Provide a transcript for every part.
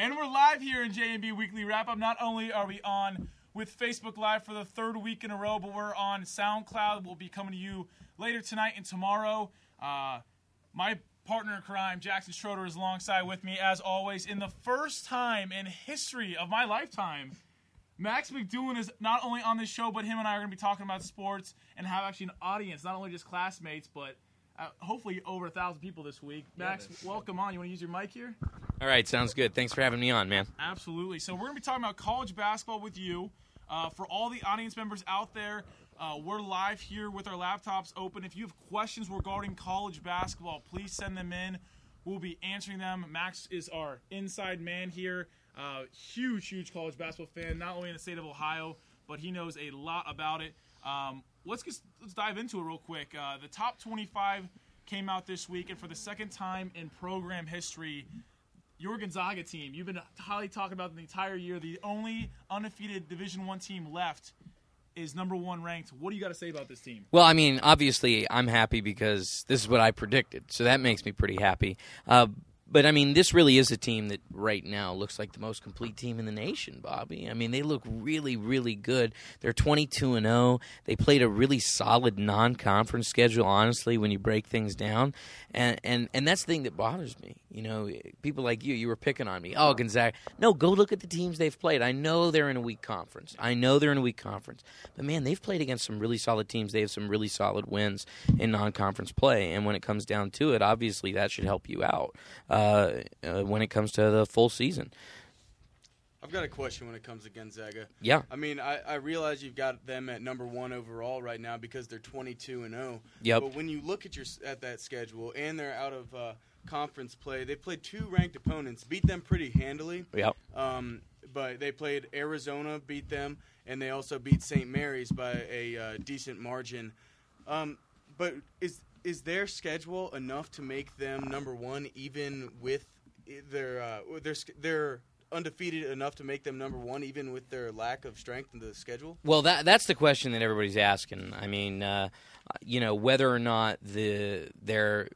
And we're live here in J&B Weekly Wrap Up. Not only are we on with Facebook Live for the third week in a row, but we're on SoundCloud. We'll be coming to you later tonight and tomorrow. Uh, my partner in crime, Jackson Schroeder, is alongside with me as always. In the first time in history of my lifetime, Max McDulin is not only on this show, but him and I are going to be talking about sports and have actually an audience, not only just classmates, but uh, hopefully over a thousand people this week. Max, welcome on. You want to use your mic here? All right, sounds good. Thanks for having me on, man. Absolutely. So we're going to be talking about college basketball with you. Uh, for all the audience members out there, uh, we're live here with our laptops open. If you have questions regarding college basketball, please send them in. We'll be answering them. Max is our inside man here. Uh, huge, huge college basketball fan, not only in the state of Ohio, but he knows a lot about it. Um, let's just let's dive into it real quick. Uh, the top 25 came out this week, and for the second time in program history, your Gonzaga team. You've been highly talking about the entire year. The only undefeated Division One team left is number one ranked. What do you got to say about this team? Well, I mean, obviously, I'm happy because this is what I predicted, so that makes me pretty happy. Uh, but I mean, this really is a team that right now looks like the most complete team in the nation, Bobby. I mean, they look really, really good. They're 22 and 0. They played a really solid non-conference schedule, honestly, when you break things down. And and and that's the thing that bothers me. You know, people like you, you were picking on me. Oh, Gonzaga. No, go look at the teams they've played. I know they're in a weak conference. I know they're in a weak conference. But man, they've played against some really solid teams. They have some really solid wins in non-conference play. And when it comes down to it, obviously that should help you out. Uh, uh, when it comes to the full season. I've got a question when it comes to Gonzaga. Yeah. I mean, I, I realize you've got them at number one overall right now because they're 22 and 0. Yep. But when you look at your at that schedule and they're out of uh, conference play, they played two ranked opponents, beat them pretty handily. Yep. Um, but they played Arizona, beat them, and they also beat St. Mary's by a uh, decent margin. Um, but is is their schedule enough to make them number one, even with their uh, their their undefeated enough to make them number one, even with their lack of strength in the schedule? Well, that that's the question that everybody's asking. I mean, uh, you know, whether or not the they're,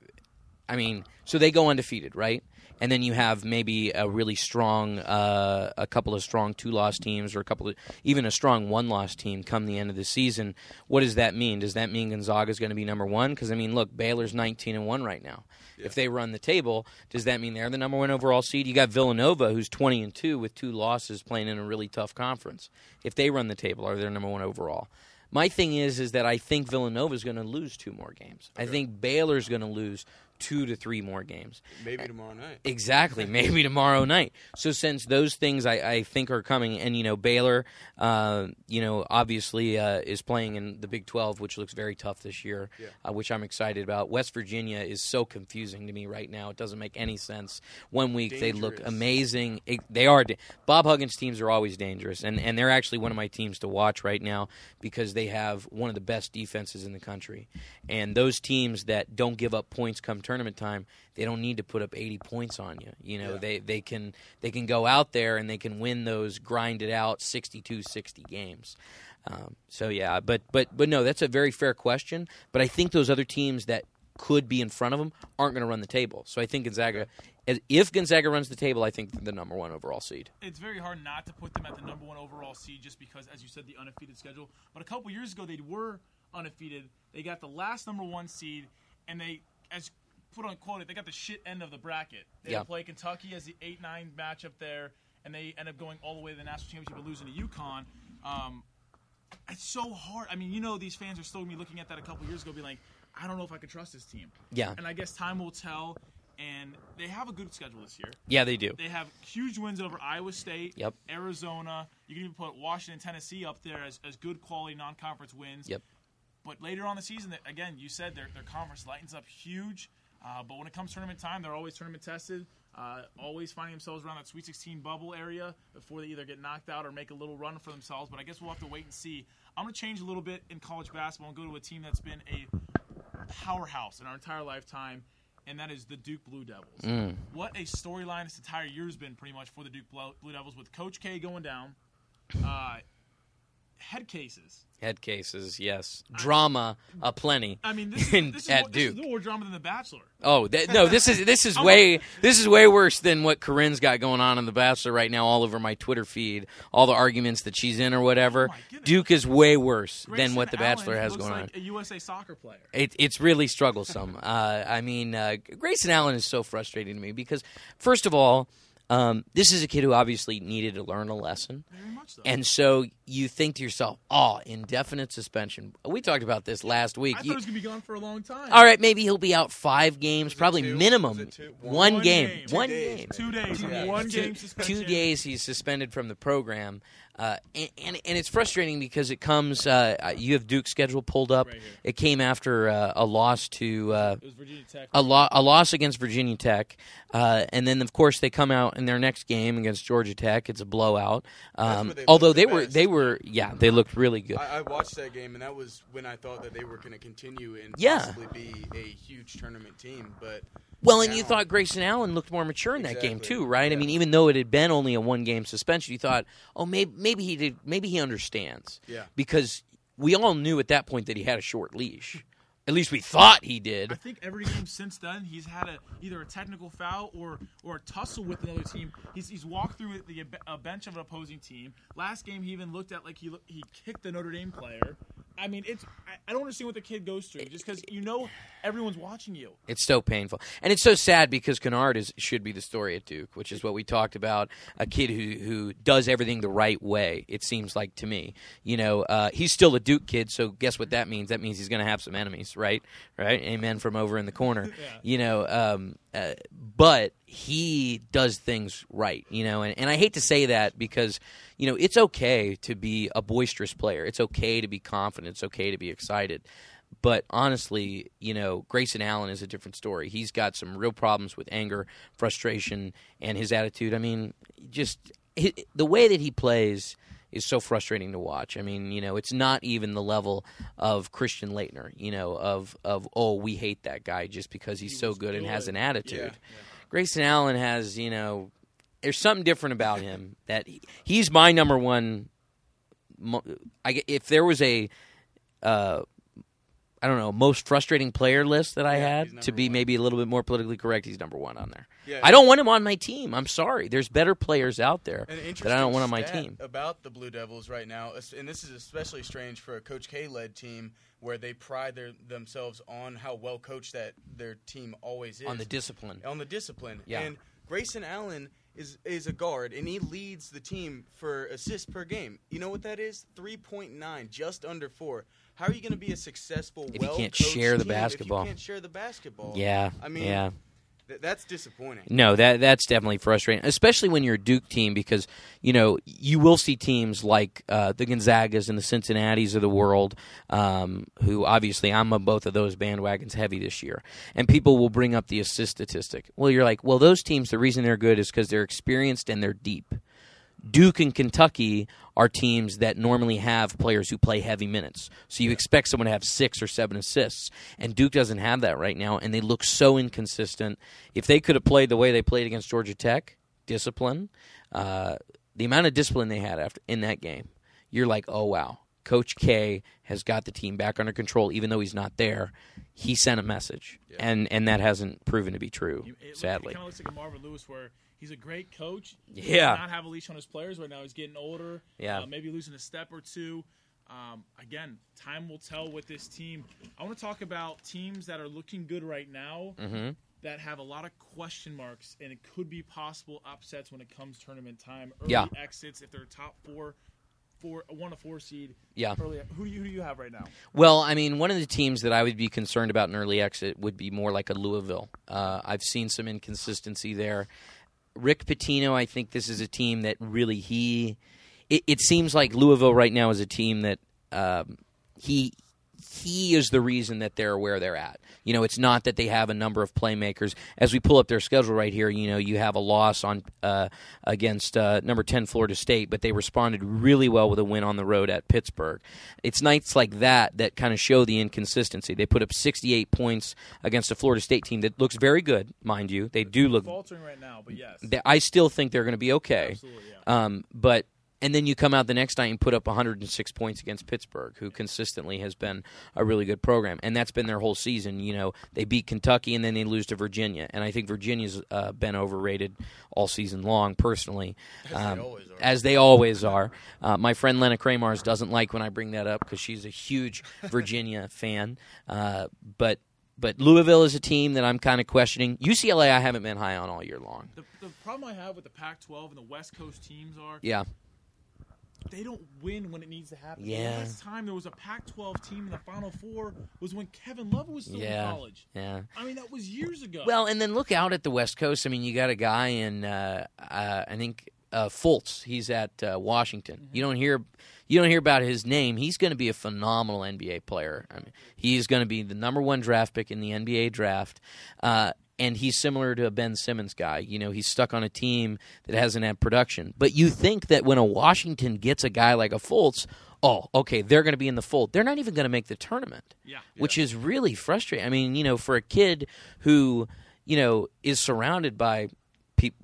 I mean, so they go undefeated, right? And then you have maybe a really strong, uh, a couple of strong two-loss teams, or a couple of even a strong one-loss team come the end of the season. What does that mean? Does that mean Gonzaga is going to be number one? Because I mean, look, Baylor's nineteen and one right now. Yeah. If they run the table, does that mean they're the number one overall seed? You got Villanova, who's twenty and two with two losses, playing in a really tough conference. If they run the table, are they number one overall? My thing is, is that I think Villanova is going to lose two more games. Okay. I think Baylor's going to lose two to three more games. Maybe tomorrow night. Exactly, maybe tomorrow night. So since those things I, I think are coming, and you know Baylor, uh, you know obviously uh, is playing in the Big Twelve, which looks very tough this year, yeah. uh, which I'm excited about. West Virginia is so confusing to me right now; it doesn't make any sense. One week dangerous. they look amazing, it, they are. Bob Huggins teams are always dangerous, and and they're actually one of my teams to watch right now because they have one of the best defenses in the country, and those teams that don't give up points come tournament time, they don't need to put up 80 points on you. You know, yeah. they they can they can go out there and they can win those grinded out 62-60 games. Um, so yeah, but but but no, that's a very fair question. But I think those other teams that could be in front of them aren't going to run the table. So I think Gonzaga, if Gonzaga runs the table, I think the number one overall seed. It's very hard not to put them at the number one overall seed just because, as you said, the undefeated schedule. But a couple years ago, they were undefeated. They got the last number one seed, and they, as quote unquote, they got the shit end of the bracket. They play Kentucky as the eight nine matchup there, and they end up going all the way to the national championship and losing to UConn. Um, it's so hard. I mean, you know, these fans are still me looking at that a couple years ago, being like, I don't know if I can trust this team. Yeah. And I guess time will tell. And they have a good schedule this year. Yeah, they do. They have huge wins over Iowa State, yep. Arizona. You can even put Washington, Tennessee up there as, as good quality non-conference wins. Yep. But later on the season, again, you said their, their conference lightens up huge. Uh, but when it comes tournament time, they're always tournament tested. Uh, always finding themselves around that Sweet 16 bubble area before they either get knocked out or make a little run for themselves. But I guess we'll have to wait and see. I'm going to change a little bit in college basketball and go to a team that's been a powerhouse in our entire lifetime, and that is the Duke Blue Devils. Mm. What a storyline this entire year has been, pretty much, for the Duke Blue Devils, with Coach K going down. Uh, head cases. Head cases, yes. Drama aplenty. I mean, this In- is, this is, at more, this is Duke. more drama than The Bachelor. Oh that, no! This is this is way this is way worse than what Corinne's got going on in The Bachelor right now, all over my Twitter feed. All the arguments that she's in or whatever. Oh. Duke is way worse than what The Bachelor Allen has looks going on. like A USA soccer player. It, it's really strugglesome. uh, I mean, uh, Grayson Allen is so frustrating to me because, first of all, um, this is a kid who obviously needed to learn a lesson. Very much so. And so you think to yourself, oh, indefinite suspension. We talked about this last week. I thought he was gonna be gone for a long time. all right, maybe he'll be out five games, probably two? minimum. Was it two? One, One game. game. One Two days. game. Two days, Two- game suspension. Two days he's suspended from the program. Uh, and, and and it's frustrating because it comes. Uh, you have Duke's schedule pulled up. Right it came after uh, a loss to uh, It was Virginia Tech. a, lo- a loss against Virginia Tech, uh, and then of course they come out in their next game against Georgia Tech. It's a blowout. Um, they although they the were, best. they were, yeah, they looked really good. I, I watched that game, and that was when I thought that they were going to continue and Yeah. possibly be a huge tournament team. But Well, and you thought Grayson Allen looked more mature in that game too, right? I mean, even though it had been only a one-game suspension, you thought, oh, maybe maybe he did, maybe he understands, Yeah. because we all knew at that point that he had a short leash. At least we thought he did. I think every game since then, he's had a either a technical foul or or a tussle with another team. He's, he's walked through the a bench of an opposing team. Last game, he even looked at like he he kicked the Notre Dame player. I mean, it's I, I don't understand what the kid goes through just because you know everyone's watching you. It's so painful, and it's so sad because Kennard is should be the story at Duke, which is what we talked about. A kid who who does everything the right way. It seems like to me, you know, uh, he's still a Duke kid. So guess what that means? That means he's going to have some enemies, right? Right? Amen from over in the corner. You know, um, uh, but he does things right. You know, and, and I hate to say that because you know it's okay to be a boisterous player. It's okay to be confident. It's okay to be excited. But honestly, you know, Grayson Allen is a different story. He's got some real problems with anger, frustration, and his attitude. I mean, just the way that he plays is so frustrating to watch. I mean, you know, it's not even the level of Christian Laettner, you know, of of oh, we hate that guy just because he's He so was good and has an attitude. Yeah. Grayson Allen has, you know, there's something different about him that he, he's my number one. I, if there was a, uh, I don't know, most frustrating player list that I Yeah, had to be one. maybe a little bit more politically correct, he's number one on there. Yeah. I don't want him on my team. I'm sorry. There's better players out there that I don't want on my team. about the Blue Devils right now, and this is especially strange for a Coach K led team where they pride their, themselves on how well coached that their team always is On the discipline. on the discipline. Yeah. And Grayson Allen is is a guard, and he leads the team for assists per game. You know what that is? Three point nine, just under four. How are you going to be a successful, If you can't share the team if basketball? you can't share the basketball. Yeah. I mean, yeah. th- that's disappointing. No, that that's definitely frustrating, especially when you're a Duke team because you know you will see teams like uh, the Gonzagas and the Cincinnati's of the world, um, who obviously I'm on both of those bandwagons heavy this year, and people will bring up the assist statistic. Well, you're like, well, those teams, the reason they're good is because they're experienced and they're deep. Duke and Kentucky are teams that normally have players who play heavy minutes. So you expect someone to have six or seven assists. And Duke doesn't have that right now, and they look so inconsistent. If they could have played the way they played against Georgia Tech, discipline, uh, the amount of discipline they had after in that game, you're like, oh wow, Coach K has got the team back under control, even though he's not there. He sent a message, and and that hasn't proven to be true, It, it, sadly. kind of looks like a Marvin Lewis where he's a great coach. He Yeah. not have a leash on his players right now. He's getting older. Yeah. uh, maybe losing a step or two. Um, again, time will tell with this team. I want to talk about teams that are looking good right now hmm that have a lot of question marks, and it could be possible upsets when it comes tournament time. Early Yeah. exits if they're top four, four, one to four seed. Yeah. Early, who do you who do you have right now? Well, I mean, one of the teams that I would be concerned about an early exit would be more like a Louisville. Uh, I've seen some inconsistency there. Rick Pitino, I think this is a team that really he. It, it seems like Louisville right now is a team that um, he he is the reason that they're where they're at. You know, it's not that they have a number of playmakers. As we pull up their schedule right here, you know, you have a loss on uh, against uh, number ten Florida State, but they responded really well with a win on the road at Pittsburgh. It's nights like that that kind of show the inconsistency. They put up 68 points against a Florida State team that looks very good, mind you. They do look. Faltering right now, but yes, they- I still think they're going to be okay. absolutely. Yeah. Um, but and then you come out the next night and put up 106 points against Pittsburgh, who consistently has been a really good program, and that's been their whole season. You know, they beat Kentucky and then they lose to Virginia, and I think Virginia's uh, been overrated all season long, personally, As they always are. as they always are. Uh, my friend Lena Kramars doesn't like when I bring that up because she's a huge Virginia fan, uh, but. But Louisville is a team that I'm kind of questioning. UCLA, I haven't been high on all year long. The, the problem I have with the Pac-12 and the West Coast teams are Yeah, they don't win when it needs to happen. Yeah. The last time there was a Pac-12 team in the Final Four was when Kevin Love was still Yeah. in college. yeah. I mean, that was years ago. Well, and then look out at the West Coast. I mean, you got a guy in, uh, uh, I think uh, Fultz. He's at uh, Washington. You don't hear, you don't hear about his name. He's going to be a phenomenal NBA player. I mean, he's going to be the number one draft pick in the NBA draft. Uh, and he's similar to a Ben Simmons guy. You know, he's stuck on a team that hasn't had production. But you think that when a Washington gets a guy like a Fultz, oh, okay, they're going to be in the fold. They're not even going to make the tournament yeah. which is really frustrating. I mean, you know, for a kid who, you know, is surrounded by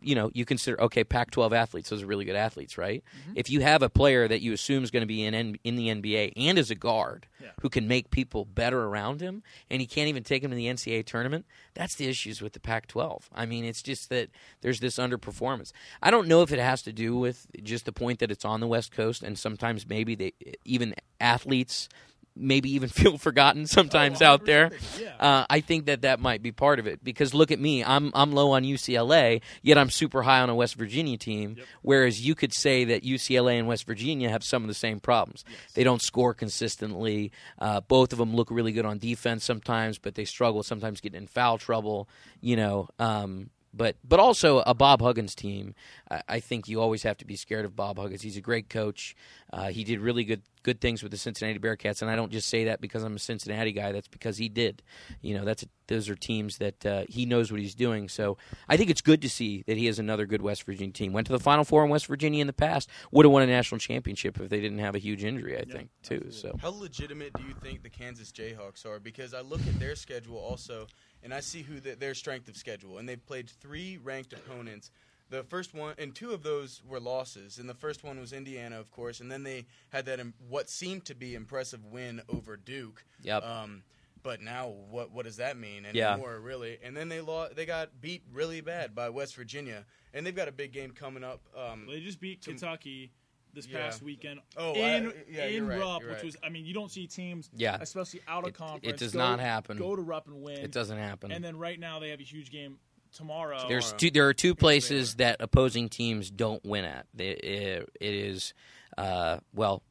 you know, you consider okay, Pac-12 athletes, those are really good athletes, right? Mm-hmm. If you have a player that you assume is going to be in N- in the NBA and is a guard Yeah. who can make people better around him, and he can't even take him to the NCAA tournament, that's the issues with the Pac-12. I mean, it's just that there's this underperformance. I don't know if it has to do with just the point that it's on the West Coast, and sometimes maybe they even athletes maybe even feel forgotten sometimes Oh, out there. yeah. Uh, I think that that might be part of it because look at me, I'm I'm low on UCLA, yet I'm super high on a West Virginia team. Whereas you could say that UCLA and West Virginia have some of the same problems. They don't score consistently. Uh, both of them look really good on defense sometimes, but they struggle sometimes getting in foul trouble. You know. Um, but but also a Bob Huggins team. I, I think you always have to be scared of Bob Huggins. He's a great coach. Uh, he did really good good things with the Cincinnati Bearcats, and I don't just say that because I'm a Cincinnati guy. That's because he did. You know, that's a, those are teams that uh, he knows what he's doing. So I think it's good to see that he has another good West Virginia team. Went to the Final Four in West Virginia in the past. Would have won a national championship if they didn't have a huge injury. I think too. So How legitimate do you think the Kansas Jayhawks are? Because I look at their schedule also, and I see who the, their strength of schedule, and they've played three ranked opponents. The first one and two of those were losses, and the first one was Indiana, of course, and then they had that im- what seemed to be impressive win over Duke. Yep. Um, but now, what what does that mean Yeah. anymore, really? And then they lost, they got beat really bad by West Virginia, and they've got a big game coming up. Um, Well, they just beat To- Kentucky this Yeah. past weekend Oh, in, I- yeah, in right, Rupp, you're which right. was I mean you don't see teams Yeah. especially out of It- it does go- not happen. Go to Rupp and win. it doesn't happen. And then right now they have a huge game tomorrow. There's Tomorrow. two. There are two places that opposing teams don't win at. It, it, it is, uh, well,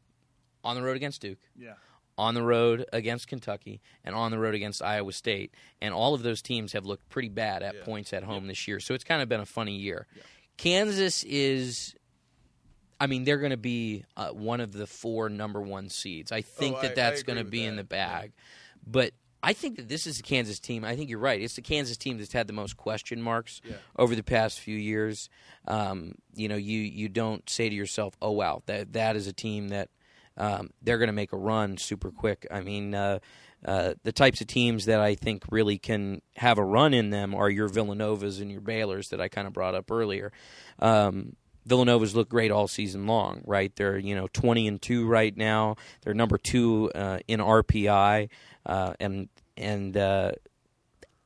on the road against Duke, yeah. on the road against Kentucky, and on the road against Iowa State. And all of those teams have looked pretty bad at Yeah. points at home this year. So it's kind of been a funny year. Kansas is. I mean, they're going to be uh, one of the four number one seeds. I think Oh, that I- that's going to be in the bag. But I think that this is a Kansas team. I think you're right. It's the Kansas team that's had the most question marks Yeah. over the past few years. Um, you know, you you don't say to yourself, "Oh wow, that that is a team that um, they're going to make a run super quick." I mean, uh, uh, the types of teams that I think really can have a run in them are your Villanovas and your Baylors that I kind of brought up earlier. Um, Villanova's look great all season long, right? They're you know twenty and two right now. They're number two uh, in RPI, uh, and and uh,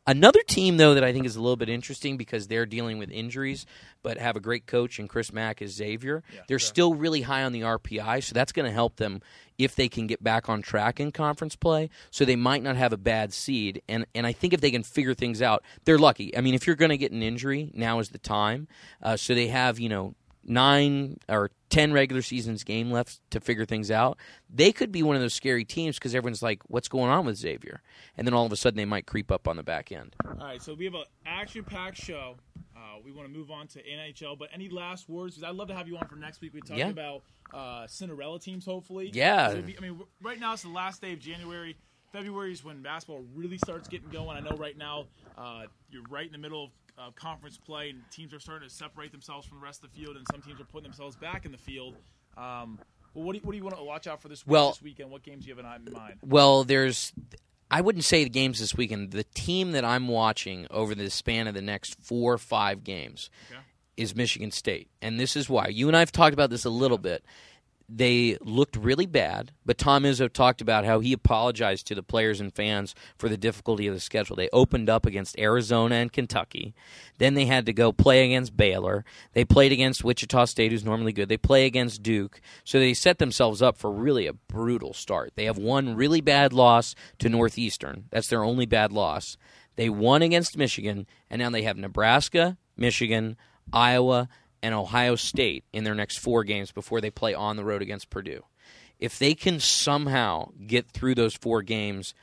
another team though that I think is a little bit interesting because they're dealing with injuries, but have a great coach and Chris Mack is Xavier. they're still really high on the RPI, so that's going to help them if they can get back on track in conference play. So they might not have a bad seed, and and I think if they can figure things out, they're lucky. I mean, if you're going to get an injury, now is the time. Uh, so they have you know nine or ten regular seasons game left to figure things out. They could be one of those scary teams because everyone's like, "What's going on with Xavier?" And then all of a sudden they might creep up on the back end. All right, so we have an action-packed show. Uh, we want to move on to NHL, but any last words? Because I'd love to have you on for next week. We talk Yeah. about uh, Cinderella teams, hopefully. Yeah. Be- I mean, right now it's the last day of January. February is when basketball really starts getting going. I know right now uh, you're right in the middle of uh, conference play, and teams are starting to separate themselves from the rest of the field, and some teams are putting themselves back in the field. Um, well, what do you, what do you want to watch out for this, week, Well- this weekend? What games do you have in mind? Well, there's. I wouldn't say the games this weekend. The team that I'm watching over the span of the next four or five games Okay. is Michigan State. And this is why. You and I have talked about this a little bit. They looked really bad, but Tom Izzo talked about how he apologized to the players and fans for the difficulty of the schedule. They opened up against Arizona and Kentucky. Then they had to go play against Baylor. They played against Wichita State, who's normally good. They play against Duke. So they set themselves up for really a brutal start. They have one really bad loss to Northeastern. That's their only bad loss. They won against Michigan, and now they have Nebraska, Michigan, Iowa, and Ohio State in their next four games before they play on the road against Purdue. If they can somehow get through those four games,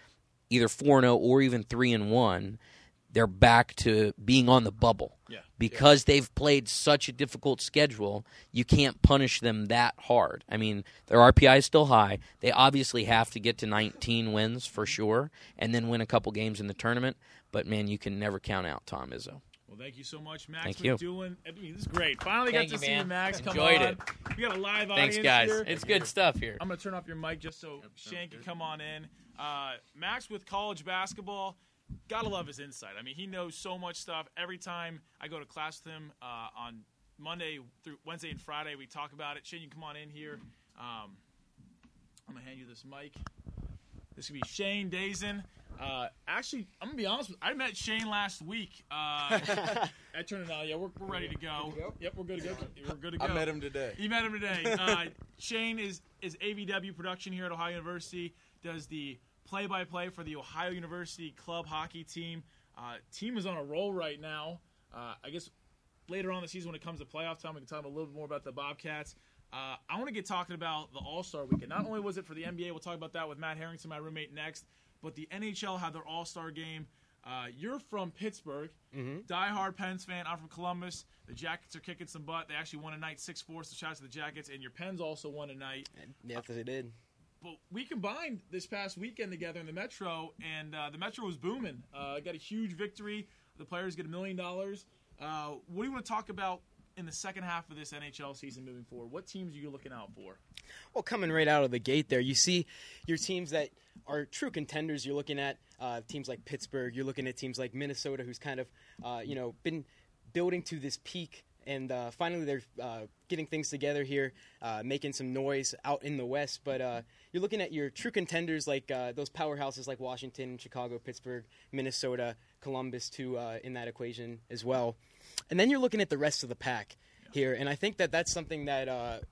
either 4 0 or even 3 and 1, they're back to being on the bubble. Yeah. Because they've played such a difficult schedule, you can't punish them that hard. I mean, their RPI is still high. They obviously have to get to 19 wins for sure and then win a couple games in the tournament. But, man, you can never count out Tom Izzo. Well, thank you so much, Max Thank you. McDulin. I mean, this is great. Finally Thank got to you, see man. Max come Enjoyed on. it. We got a live Thanks, audience guys. here. It's good stuff here. I'm going to turn off your mic just so Shane can come on in. Uh, Max with college basketball, gotta love his insight. I mean, he knows so much stuff. Every time I go to class with him uh, on Monday through Wednesday and Friday, we talk about it. Shane, you come on in here. Um, I'm gonna hand you this mic. This is gonna be Shane Dazen. Uh, actually, I'm gonna be honest with I met Shane last week. Uh, at Trinidad. Yeah, we're, we're ready to go. Yep, we're good to go. We're good to go. I met him today. You met him today. Uh, Shane is is AVW production here at Ohio University. Does the play-by-play for the Ohio University club hockey team. Uh, team is on a roll right now. Uh, I guess later on in the season when it comes to playoff time, we can talk a little bit more about the Bobcats. Uh, I want to get talking about the All Star weekend. Not only was it for the NBA, we'll talk about that with Matt Harrington, my roommate, next. But the NHL had their All Star game. Uh, you're from Pittsburgh, diehard Pens fan. I'm from Columbus. The Jackets are kicking some butt. They actually won a night six four. So shout out to the Jackets. And your Pens also won a night. Yes, they did. But we combined this past weekend together in the Metro, and uh, the Metro was booming. Uh, got a huge victory. The players get a million dollars. Uh, What do you want to talk about in the second half of this NHL season moving forward? What teams are you looking out for? Well, coming right out of the gate there, you see your teams that are true contenders. You're looking at uh, teams like Pittsburgh. You're looking at teams like Minnesota, who's kind of, uh, you know, been building to this peak. And uh, finally, they're uh, getting things together here, uh, making some noise out in the West. But uh, you're looking at your true contenders like those powerhouses like Washington, Chicago, Pittsburgh, Minnesota, Columbus, too, in that equation as well. And then you're looking at the rest of the pack here. And I think that that's something that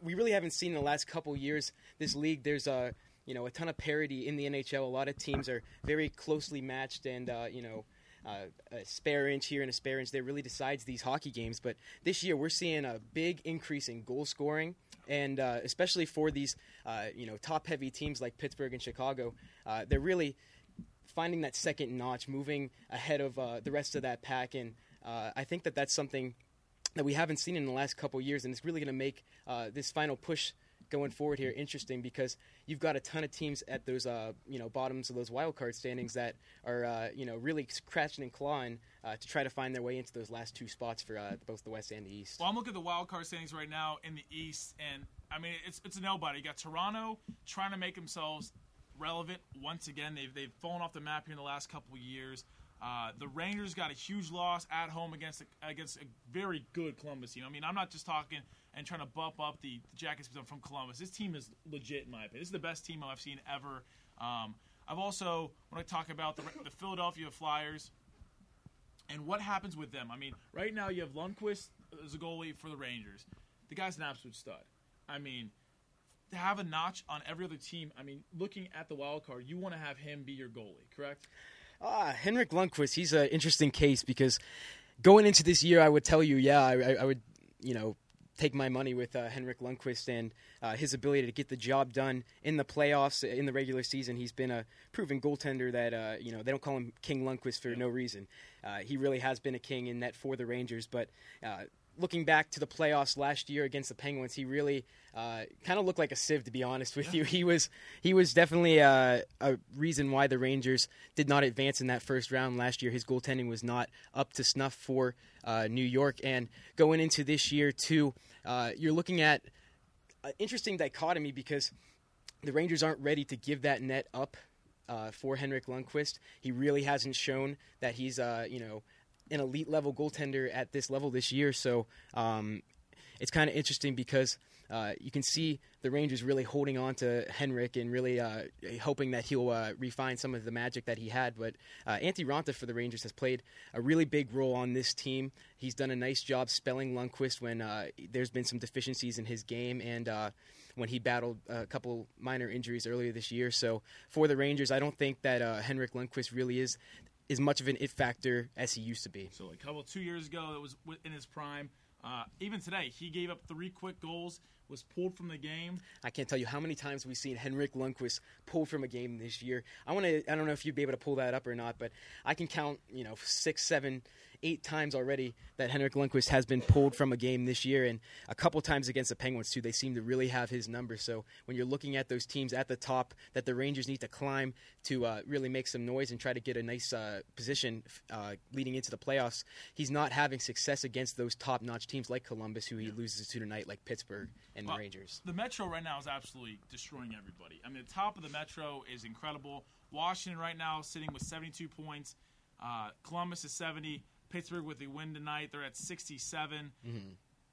we really haven't seen in the last couple years. This league, there's a you know a ton of parity in the NHL. A lot of teams are very closely matched, and uh, you know. Uh, a spare inch here and a spare inch there really decides these hockey games. But this year we're seeing a big increase in goal scoring, and uh, especially for these uh, you know top heavy teams like Pittsburgh and Chicago, uh, they're really finding that second notch, moving ahead of uh, the rest of that pack. And uh, I think that that's something that we haven't seen in the last couple years, and it's really going to make this final push going forward here interesting because you've got a ton of teams at those uh, you know bottoms of those wild card standings that are uh, you know really scratching and clawing uh, to try to find their way into those last two spots for uh, both the West and the East. Well, I'm looking at the wild card standings right now in the East, and I mean it's it's a nobody. You got Toronto trying to make themselves relevant once again. They've they've fallen off the map here in the last couple of years. Uh, the Rangers got a huge loss at home against a, against a very good Columbus team. I mean, I'm not just talking and trying to bump up the, the Jackets from Columbus. This team is legit in my opinion. This is the best team I've seen ever. Um, I've also when I talk about the, the Philadelphia Flyers and what happens with them. I mean, right now you have Lundqvist as a goalie for the Rangers. The guy's an absolute stud. I mean, to have a notch on every other team. I mean, looking at the wild card, you want to have him be your goalie, correct? Ah, Henrik Lundqvist, he's an interesting case because going into this year, I would tell you, yeah, I, I- would, you know, take my money with uh, Henrik Lundqvist and uh, his ability to get the job done in the playoffs, in the regular season. He's been a proven goaltender that, uh, you know, they don't call him King Lundqvist for no reason. Uh, he really has been a king in net for the Rangers, but uh, looking back to the playoffs last year against the Penguins, he really uh, kind of looked like a sieve, to be honest with you. He was he was definitely uh, a reason why the Rangers did not advance in that first round last year. His goaltending was not up to snuff for uh, New York, and going into this year too, uh, you're looking at an interesting dichotomy because the Rangers aren't ready to give that net up uh, for Henrik Lundqvist. He really hasn't shown that he's, uh, you know, an elite level goaltender at this level this year. So um, it's kind of interesting because uh, you can see the Rangers really holding on to Henrik and really uh, hoping that he'll uh, refine some of the magic that he had. But uh, Antti Raanta for the Rangers has played a really big role on this team. He's done a nice job spelling Lundqvist when uh, there's been some deficiencies in his game and uh, when he battled a couple minor injuries earlier this year. So for the Rangers, I don't think that Henrik Lundqvist really is as much of an it factor as he used to be. So like a couple two years ago, it was in his prime. Uh, even today, he gave up three quick goals, was pulled from the game. I can't tell you how many times we've seen Henrik Lundqvist pulled from a game this year. I want to. I don't know if you'd be able to pull that up or not, but I can count, you know, six, seven, eight times already that Henrik Lundqvist has been pulled from a game this year, and a couple times against the Penguins too. They seem to really have his number. So when you're looking at those teams at the top that the Rangers need to climb to uh, really make some noise and try to get a nice uh, position uh, leading into the playoffs, he's not having success against those top-notch teams like Columbus, who he loses to tonight, like Pittsburgh and Well, the Rangers. The Metro right now is absolutely destroying everybody. I mean, the top of the Metro is incredible. Washington right now sitting with 72 points. Uh, Columbus is 70. Pittsburgh with the win tonight, they're at 67.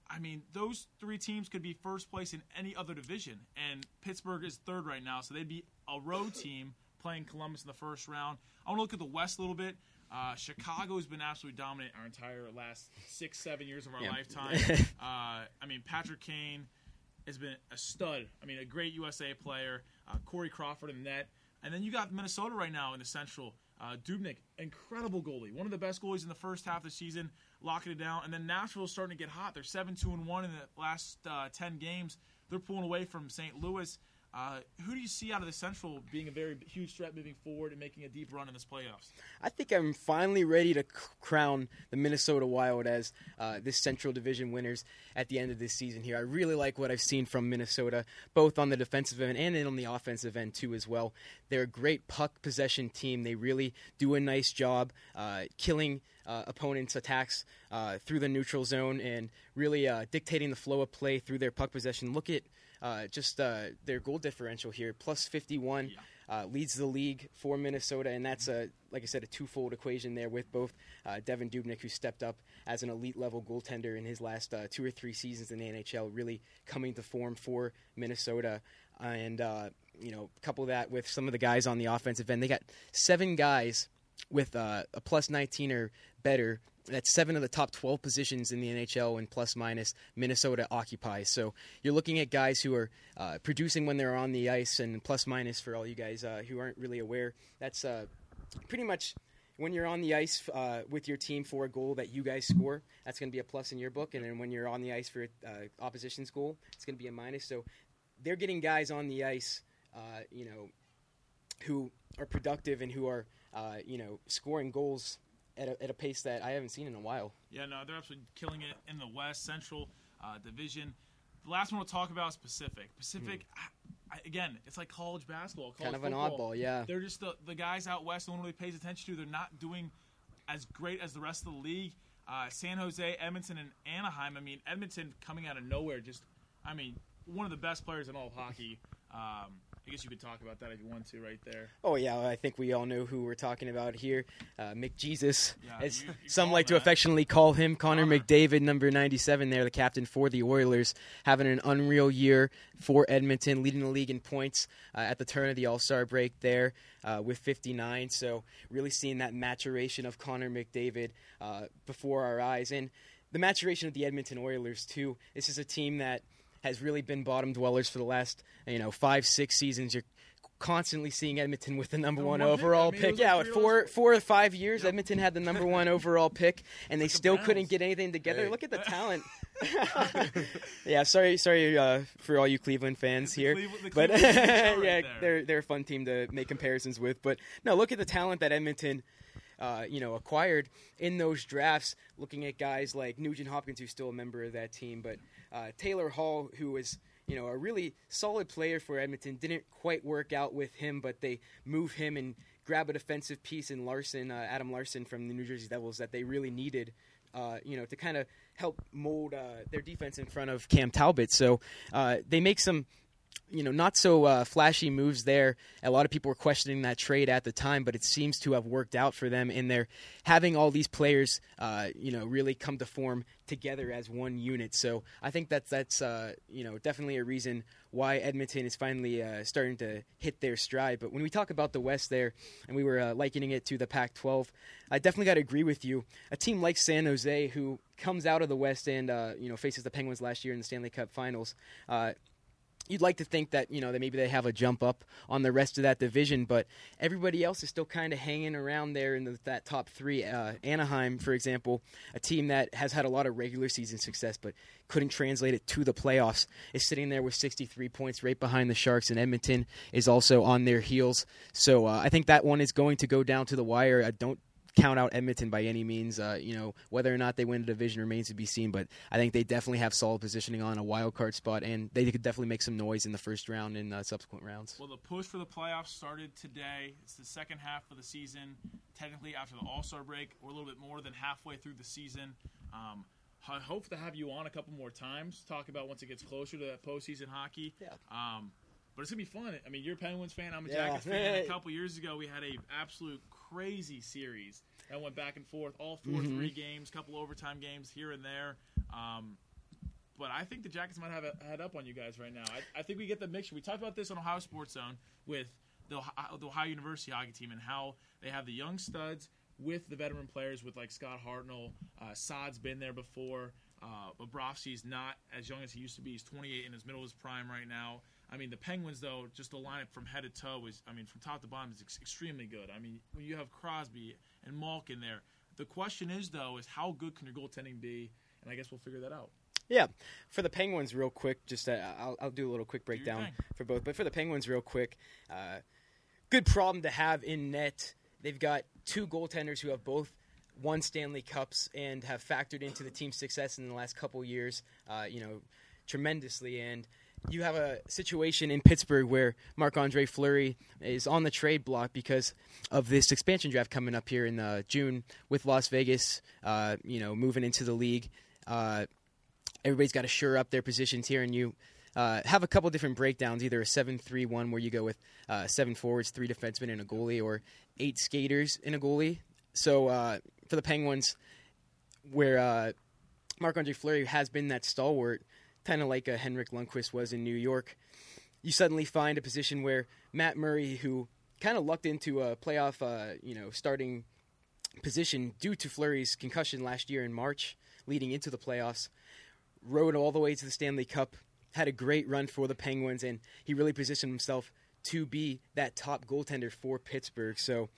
I mean, those three teams could be first place in any other division, and Pittsburgh is third right now, so they'd be a road team playing Columbus in the first round. I want to look at the West a little bit. Uh, Chicago has been absolutely dominant our entire last six, seven years of our Yeah. lifetime. uh, I mean, Patrick Kane has been a stud. I mean, a great USA player. Uh, Corey Crawford in the net. And then you got Minnesota right now in the Central. Uh, Dubnyk, incredible goalie, one of the best goalies in the first half of the season, locking it down. And then Nashville's starting to get hot. They're seven two and one in the last uh, ten games. They're pulling away from St. Louis. Uh, who do you see out of the Central being a very huge threat moving forward and making a deep run in this playoffs? I think I'm finally ready to crown the Minnesota Wild as uh, this Central Division winners at the end of this season here. I really like what I've seen from Minnesota, both on the defensive end and on the offensive end too as well. They're a great puck possession team. They really do a nice job uh, killing. Uh, opponents' attacks uh, through the neutral zone and really uh, dictating the flow of play through their puck possession. Look at uh, just uh, their goal differential here, plus 51 Yeah. uh, leads the league for Minnesota, and that's a like I said a twofold equation there with both uh, Devan Dubnyk, who stepped up as an elite level goaltender in his last uh, two or three seasons in the NHL, really coming to form for Minnesota, and uh, you know couple that with some of the guys on the offensive end. They got seven guys with uh, a plus 19 or better. That's seven of the top 12 positions in the NHL and plus minus Minnesota occupies. So you're looking at guys who are uh, producing when they're on the ice and plus minus for all you guys uh, who aren't really aware. That's uh, pretty much when you're on the ice uh, with your team for a goal that you guys score. That's going to be a plus in your book. And then when you're on the ice for uh, opposition's goal, it's going to be a minus. So they're getting guys on the ice, uh, you know, who are productive and who are, you know, scoring goals at a, at a pace that I haven't seen in a while. Yeah, no, they're absolutely killing it in the West Central uh, Division. The last one we'll talk about is Pacific. Pacific, I, I, again, it's like college basketball. College. Kind of an oddball, yeah. They're just the, the guys out west no one really pays attention to. They're not doing as great as the rest of the league. Uh, San Jose, Edmonton, and Anaheim. I mean, Edmonton coming out of nowhere. Just, I mean, one of the best players in all of hockey. Um, I guess you could talk about that if you want to, right there. Oh yeah, I think we all know who we're talking about here. Uh, McJesus, Yeah, as you- you some like to affectionately call him. Connor Connor. McDavid, number 97 there, the captain for the Oilers, having an unreal year for Edmonton, leading the league in points uh, at the turn of the All Star break there uh, with 59. So really seeing that maturation of Connor McDavid uh, before our eyes, and the maturation of the Edmonton Oilers too. This is a team that has really been bottom dwellers for the last you know five six seasons. You're constantly seeing Edmonton with the number Number one one pick. overall I mean, pick. Yeah, four four or five years, Edmonton had the number one overall pick, and they like still couldn't get anything together. Hey. Look at the talent. yeah, sorry, sorry uh, for all you Cleveland fans The here, Cleveland- the but Cleveland team yeah, there. they're they're a fun team to make comparisons with. But no, look at the talent that Edmonton. Uh, you know, acquired in those drafts. Looking at guys like Nugent Hopkins, who's still a member of that team, but uh, Taylor Hall, who was you know a really solid player for Edmonton, didn't quite work out with him, but they move him and grab a defensive piece in Larsson, uh, Adam Larsson from the New Jersey Devils that they really needed. Uh, you know, to kind of help mold uh, their defense in front of Cam Talbot. So uh, they make some you know, not so uh, flashy moves there. A lot of people were questioning that trade at the time, but it seems to have worked out for them. And they're having all these players, uh, you know, really come to form together as one unit. So I think that's that's uh, you know definitely a reason why Edmonton is finally uh, starting to hit their stride. But when we talk about the West there, and we were uh, likening it to the Pac-12, I definitely got to agree with you. A team like San Jose, who comes out of the West and uh, you know faces the Penguins last year in the Stanley Cup Finals you'd like to think that you know that maybe they have a jump up on the rest of that division, but everybody else is still kind of hanging around there in the, that top three. Uh, Anaheim, for example, a team that has had a lot of regular season success, but couldn't translate it to the playoffs, is sitting there with 63 points, right behind the Sharks, and Edmonton is also on their heels. So uh, I think that one is going to go down to the wire. I don't count out Edmonton by any means. Uh, you know, whether or not they win the division remains to be seen, but I think they definitely have solid positioning on a wild card spot, and they could definitely make some noise in the first round and uh, subsequent rounds. Well, the push for the playoffs started today. It's the second half of the season. Technically, after the All Star break, we're a little bit more than halfway through the season. Um, I hope to have you on a couple more times, talk about once it gets closer to that postseason hockey. Yeah. Um, but it's gonna be fun. I mean, you're a Penguins fan. I'm a Yeah. Jackets fan. A couple years ago, we had a absolute crazy series that went back and forth, all 4 Mhm. three games, couple overtime games here and there. Um, but I think the Jackets might have a head up on you guys right now. I, I think we get the mixture. We talked about this on Ohio Sports Zone with the, Ohio- the Ohio University hockey team and how they have the young studs with the veteran players with like Scott Hartnell. Uh, Saad's been there before. Uh, Bobrovsky's not as young as he used to be. He's 28 in his middle of his prime right now. I mean, the Penguins, though, just the lineup from head to toe is, I mean, from top to bottom is ex- extremely good. I mean, when you have Crosby and Malkin there, the question is, though, is how good can your goaltending be? And I guess we'll figure that out. Yeah, for the Penguins, real quick, just uh, I'll, I'll do a little quick breakdown for both. But for the Penguins, real quick, uh, good problem to have in net. They've got two goaltenders who have both won Stanley Cups and have factored into the team's success in the last couple years, uh, you know, tremendously. And you have a situation in Pittsburgh where Marc Andre Fleury is on the trade block because of this expansion draft coming up here in uh, June with Las Vegas, uh, you know, moving into the league. Uh, everybody's got to shore up their positions here, and you uh, have a couple different breakdowns either a 7 3 1 where you go with uh, seven forwards, three defensemen, and a goalie, or eight skaters and a goalie. So uh, for the Penguins, where Marc Andre Fleury has been that stalwart, kind of like a Henrik Lundqvist was in New York, you suddenly find a position where Matt Murray, who kind of lucked into a playoff, uh, you know, starting position due to Fleury's concussion last year in March, leading into the playoffs, rode all the way to the Stanley Cup, had a great run for the Penguins, and he really positioned himself to be that top goaltender for Pittsburgh. So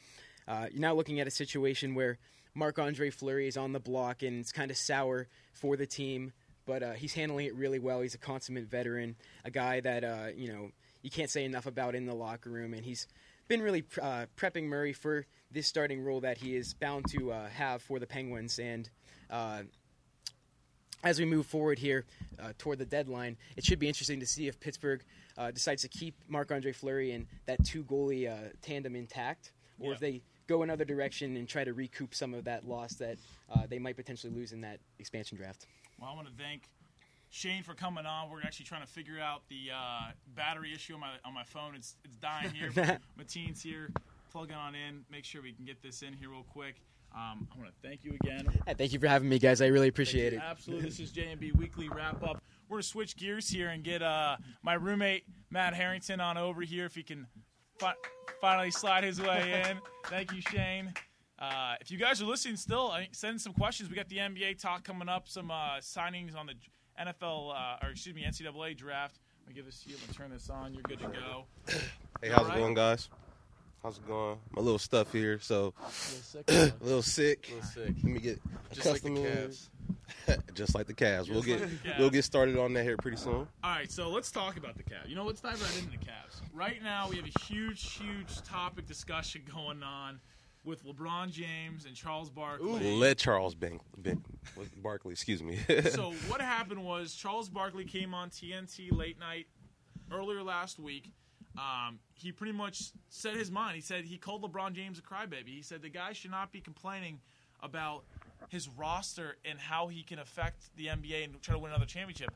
uh, you're now looking at a situation where Marc Andre Fleury is on the block, and it's kind of sour for the team, but uh, he's handling it really well. He's a consummate veteran, a guy that uh, you know you can't say enough about in the locker room, and he's been really uh, prepping Murray for this starting role that he is bound to uh, have for the Penguins. And uh, as we move forward here uh, toward the deadline, it should be interesting to see if Pittsburgh uh, decides to keep Marc Andre Fleury and that two goalie uh, tandem intact, or if they go another direction and try to recoup some of that loss that uh, they might potentially lose in that expansion draft. Well, I want to thank Shane for coming on. We're actually trying to figure out the uh, battery issue on my on my phone. It's it's dying here. Mateen's here, plugging on in. Make sure we can get this in here real quick. Um, I want to thank you again. Hey, thank you for having me, guys. I really appreciate it. Absolutely. This is J&B Weekly Wrap Up. We're going to switch gears here and get uh, my roommate, Matt Harrington, on over here if he can fi- finally slide his way in. Thank you, Shane. Uh, if you guys are listening still, send some questions. We got the NBA talk coming up, some uh, signings on the NFL, uh, or excuse me, NCAA draft. Let me give this to you. I'm going to turn this on. You're good to go. Hey, how's Alright. it going, guys? How's it going? My little stuff here, so A little sick. a little sick. A little sick. Let me get Just like the Cavs. Just like the Cavs. We'll Just get like Cavs. we'll get started on that here pretty soon. All right, so let's talk about the Cavs. You know, let's dive right into the Cavs. Right now, we have a huge, huge topic discussion going on with LeBron James and Charles Barkley. Let Charles Bank, ben, Barkley, excuse me. so what happened was Charles Barkley came on TNT late night earlier last week. Um, he pretty much said his mind. He said he called LeBron James a crybaby. He said the guy should not be complaining about his roster and how he can affect the NBA and try to win another championship.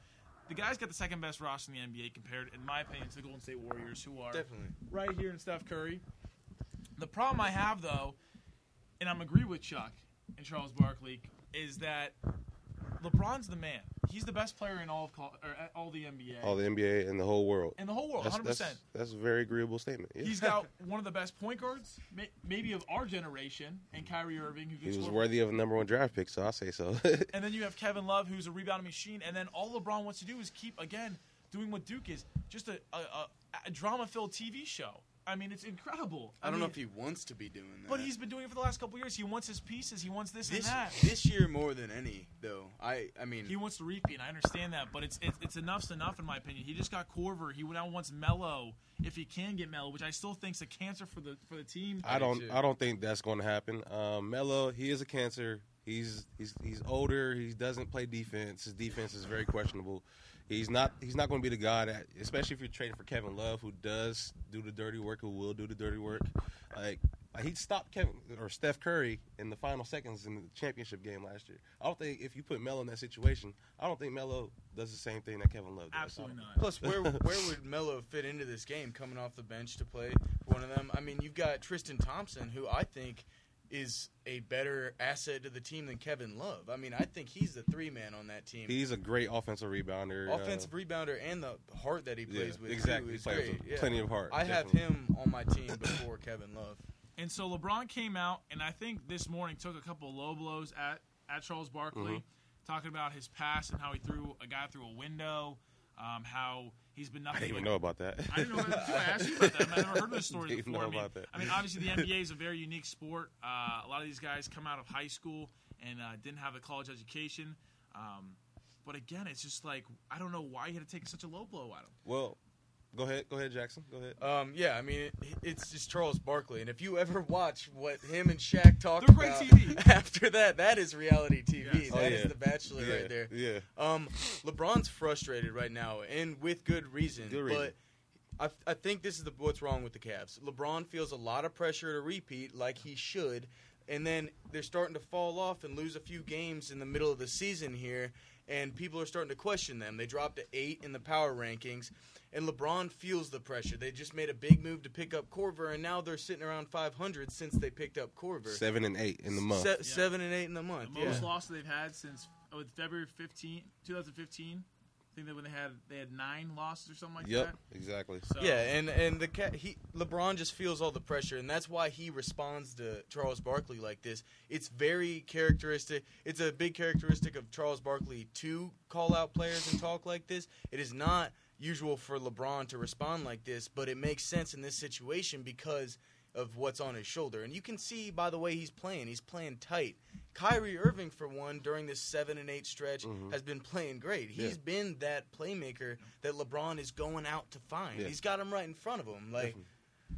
the guy's got the second best roster in the NBA compared, in my opinion, to the Golden State Warriors, who are Definitely. right here in Steph Curry. The problem I have though, and I'm agree with Chuck and Charles Barkley, is that LeBron's the man. He's the best player in all of col- or uh, all the NBA All the NBA and the whole world. in the whole world, That's, 100. that's, percent that's a very agreeable statement. Yeah. He's got one of the best point guards, may- maybe of our generation, and Kyrie Irving, who he was score. worthy of a number one draft pick, so I say so. And then you have Kevin Love, who's a rebounding machine. And then all LeBron wants to do is keep again doing what Duke is, just a, a, a, a drama-filled TV show. I mean, it's incredible. I don't know if he wants to be doing that. But he's been doing it for the last couple years. He wants his pieces. He wants this, this and that. this year more than any though. I I mean He wants to repeat. and I understand that, but it's it's, it's enough's enough in my opinion. He just got Korver. He would now wants Melo if he can get Melo, which I still think's a cancer for the for the team. I don't. too. I don't think that's going to happen. Um, Melo, he is a cancer. He's he's he's older. He doesn't play defense. His defense is very questionable. He's not. He's not going to be the guy that, especially if you're trading for Kevin Love, who does do the dirty work, who will do the dirty work. Like, like he stopped Kevin or Steph Curry in the final seconds in the championship game last year. I don't think if you put Melo in that situation, I don't think Melo does the same thing that Kevin Love does. Absolutely not. Plus, where where would Melo fit into this game coming off the bench to play for one of them? I mean, you've got Tristan Thompson, who I think is a better asset to the team than Kevin Love. I mean, I think he's the three man on that team. He's a great offensive rebounder. uh, Offensive rebounder and the heart that he yeah, plays with. exactly. too, He plays great. with Yeah. plenty of heart. I have him on my team before Kevin Love. And so LeBron came out, and I think this morning took a couple of low blows at, at Charles Barkley, Mm-hmm. talking about his past and how he threw a guy through a window, um, how he's been nothing. I didn't even know about that. I didn't know. I asked you about that. I never heard this story Didn't before. know I mean, about that. I mean, obviously the NBA is a very unique sport. Uh, a lot of these guys come out of high school and uh, didn't have a college education. Um, but again, it's just like I don't know why he had to take such a low blow at him. Well, go ahead, go ahead, Jackson. Go ahead. Um, yeah, I mean, it, it's just Charles Barkley, and if you ever watch what him and Shaq talk They're great about TV. after that, that is reality TV. Yes. That Oh, is. The Bachelor yeah, right there. Yeah. Um, LeBron's frustrated right now, and with good reason. Good reason. But I, I think this is the, what's wrong with the Cavs. LeBron feels a lot of pressure to repeat, like he should, and then they're starting to fall off and lose a few games in the middle of the season here, and people are starting to question them. They dropped to eight in the power rankings, and LeBron feels the pressure. They just made a big move to pick up Korver, and now they're sitting around 500 since they picked up Korver. Seven and eight in the month. Se- Seven and eight in the month. The most yeah. losses they've had since oh, February 15, 2015. I think that when they had they had nine losses or something like yep, that. exactly. So, Yeah, and and the cat he LeBron just feels all the pressure, and that's why he responds to Charles Barkley like this. It's very characteristic. It's a big characteristic of Charles Barkley to call out players and talk like this. It is not usual for LeBron to respond like this, but it makes sense in this situation because of what's on his shoulder. And you can see by the way he's playing. He's playing tight. Kyrie Irving, for one, during this seven and eight stretch, has been playing great. He's Mm-hmm. Yeah. been that playmaker that LeBron is going out to find. Yeah. He's got him right in front of him. Like, Definitely.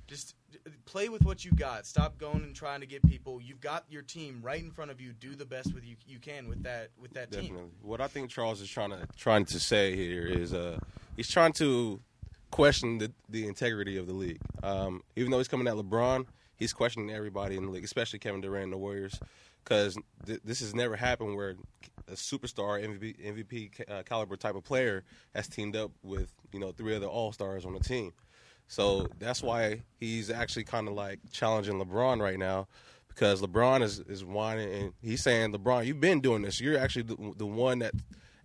just uh, play with what you got. Stop going and trying to get people. You've got your team right in front of you. Do the best with you you can with that with that Definitely. team. What I think Charles is trying to trying to say here is uh he's trying to question the the integrity of the league. Um, even though he's coming at LeBron, he's questioning everybody in the league, especially Kevin Durant and the Warriors, because th- this has never happened where a superstar MVP, MVP uh, caliber type of player has teamed up with you know three other All Stars on the team. So that's why he's actually kind of like challenging LeBron right now because LeBron is, is whining and he's saying, LeBron, you've been doing this. You're actually the, the one that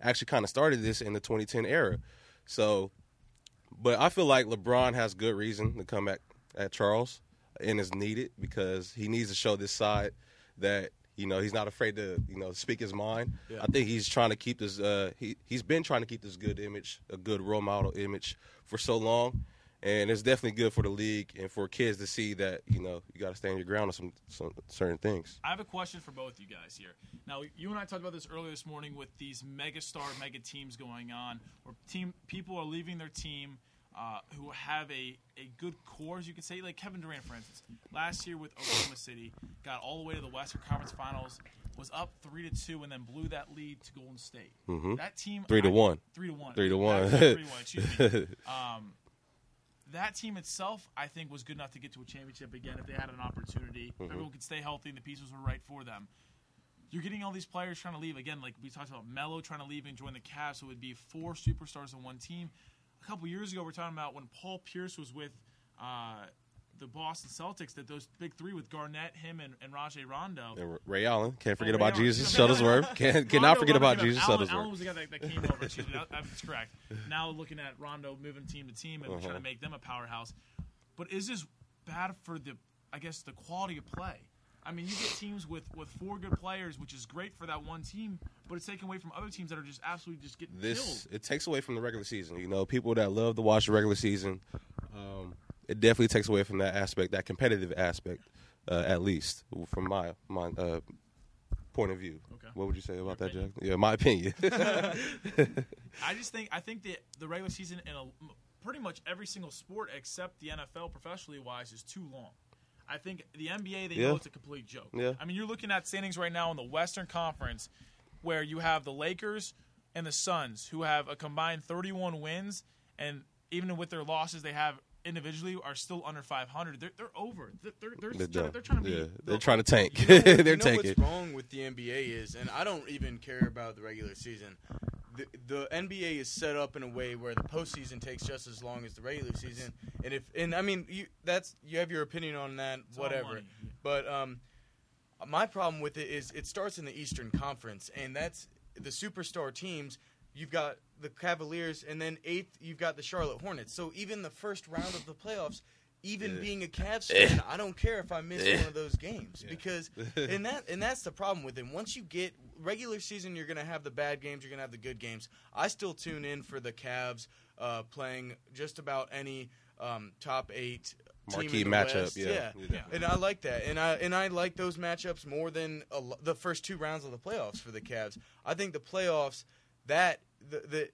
actually kind of started this in the 2010 era. So, but I feel like LeBron has good reason to come back at Charles and is needed because he needs to show this side that you know he's not afraid to you know speak his mind. Yeah. I think he's trying to keep this. Uh, he he's been trying to keep this good image, a good role model image for so long, and it's definitely good for the league and for kids to see that you know you got to stand your ground on some some certain things. I have a question for both you guys here. Now, you and I talked about this earlier this morning with these mega star, mega teams going on, where team people are leaving their team uh, who have a, a good core, as you can say, like Kevin Durant, for instance. Last year with Oklahoma City, got all the way to the Western Conference Finals, was up three to two, and then blew that lead to Golden State. Mhm. That team, Three to I- one. three to one, Three to one. Three to one. Excuse me. Um, that team itself, I think, was good enough to get to a championship again if they had an opportunity. Mm-hmm. Everyone could stay healthy and the pieces were right for them. you're getting all these players trying to leave. Again, like we talked about Melo trying to leave and join the Cavs, so it would be four superstars on one team. A couple years ago, we are talking about when Paul Pierce was with uh, the Boston Celtics, that those big three with Garnett, him, and, and Rajon Rondo. And Ray Allen. Can't forget Ray about Allen. Jesus Shuttlesworth. Can, Rondo- cannot forget about Jesus Allen, Shuttlesworth. Allen was the guy that, that came over. Excuse me, that's correct. Now looking at Rondo moving team to team and we're trying Uh-huh. to make them a powerhouse. But is this bad for the, I guess, the quality of play? I mean, you get teams with, with four good players, which is great for that one team, but it's taken away from other teams that are just absolutely just getting this killed. it takes away from the regular season. You know, people that love to watch the regular season, um, it definitely takes away from that aspect, that competitive aspect, uh, at least from my my uh, point of view. Okay. What would you say about that, Jack? Yeah, my opinion. I just think I think that the regular season in a, pretty much every single sport except the NFL, professionally wise, is too long. I think the NBA they Yeah. know it's a complete joke. Yeah. I mean, you're looking at standings right now in the Western Conference, where you have the Lakers and the Suns, who have a combined 31 wins, and even with their losses they have individually, are still under 500. They're, they're over. They're they're, they're, They're trying, they're trying to be. Yeah, the- they're trying to tank. You know they're you know tanking. what's wrong with the NBA is, and I don't even care about the regular season. The, the NBA is set up in a way where the postseason takes just as long as the regular season, and if and I mean you that's you have your opinion on that, It's whatever. But um, my problem with it is it starts in the Eastern Conference, and that's the superstar teams. You've got the Cavaliers, and then eighth, you've got the Charlotte Hornets. So even the first round of the playoffs, even Yeah. being a Cavs fan, I don't care if I miss one of those games Yeah. because, and that and that's the problem with it. Once you get regular season, you're gonna have the bad games, you're gonna have the good games. I still tune in for the Cavs uh, playing just about any um, top eight. team Marquee matchup, yeah. yeah, Yeah. and I like that, and I and I like those matchups more than a, the first two rounds of the playoffs for the Cavs. I think the playoffs that the the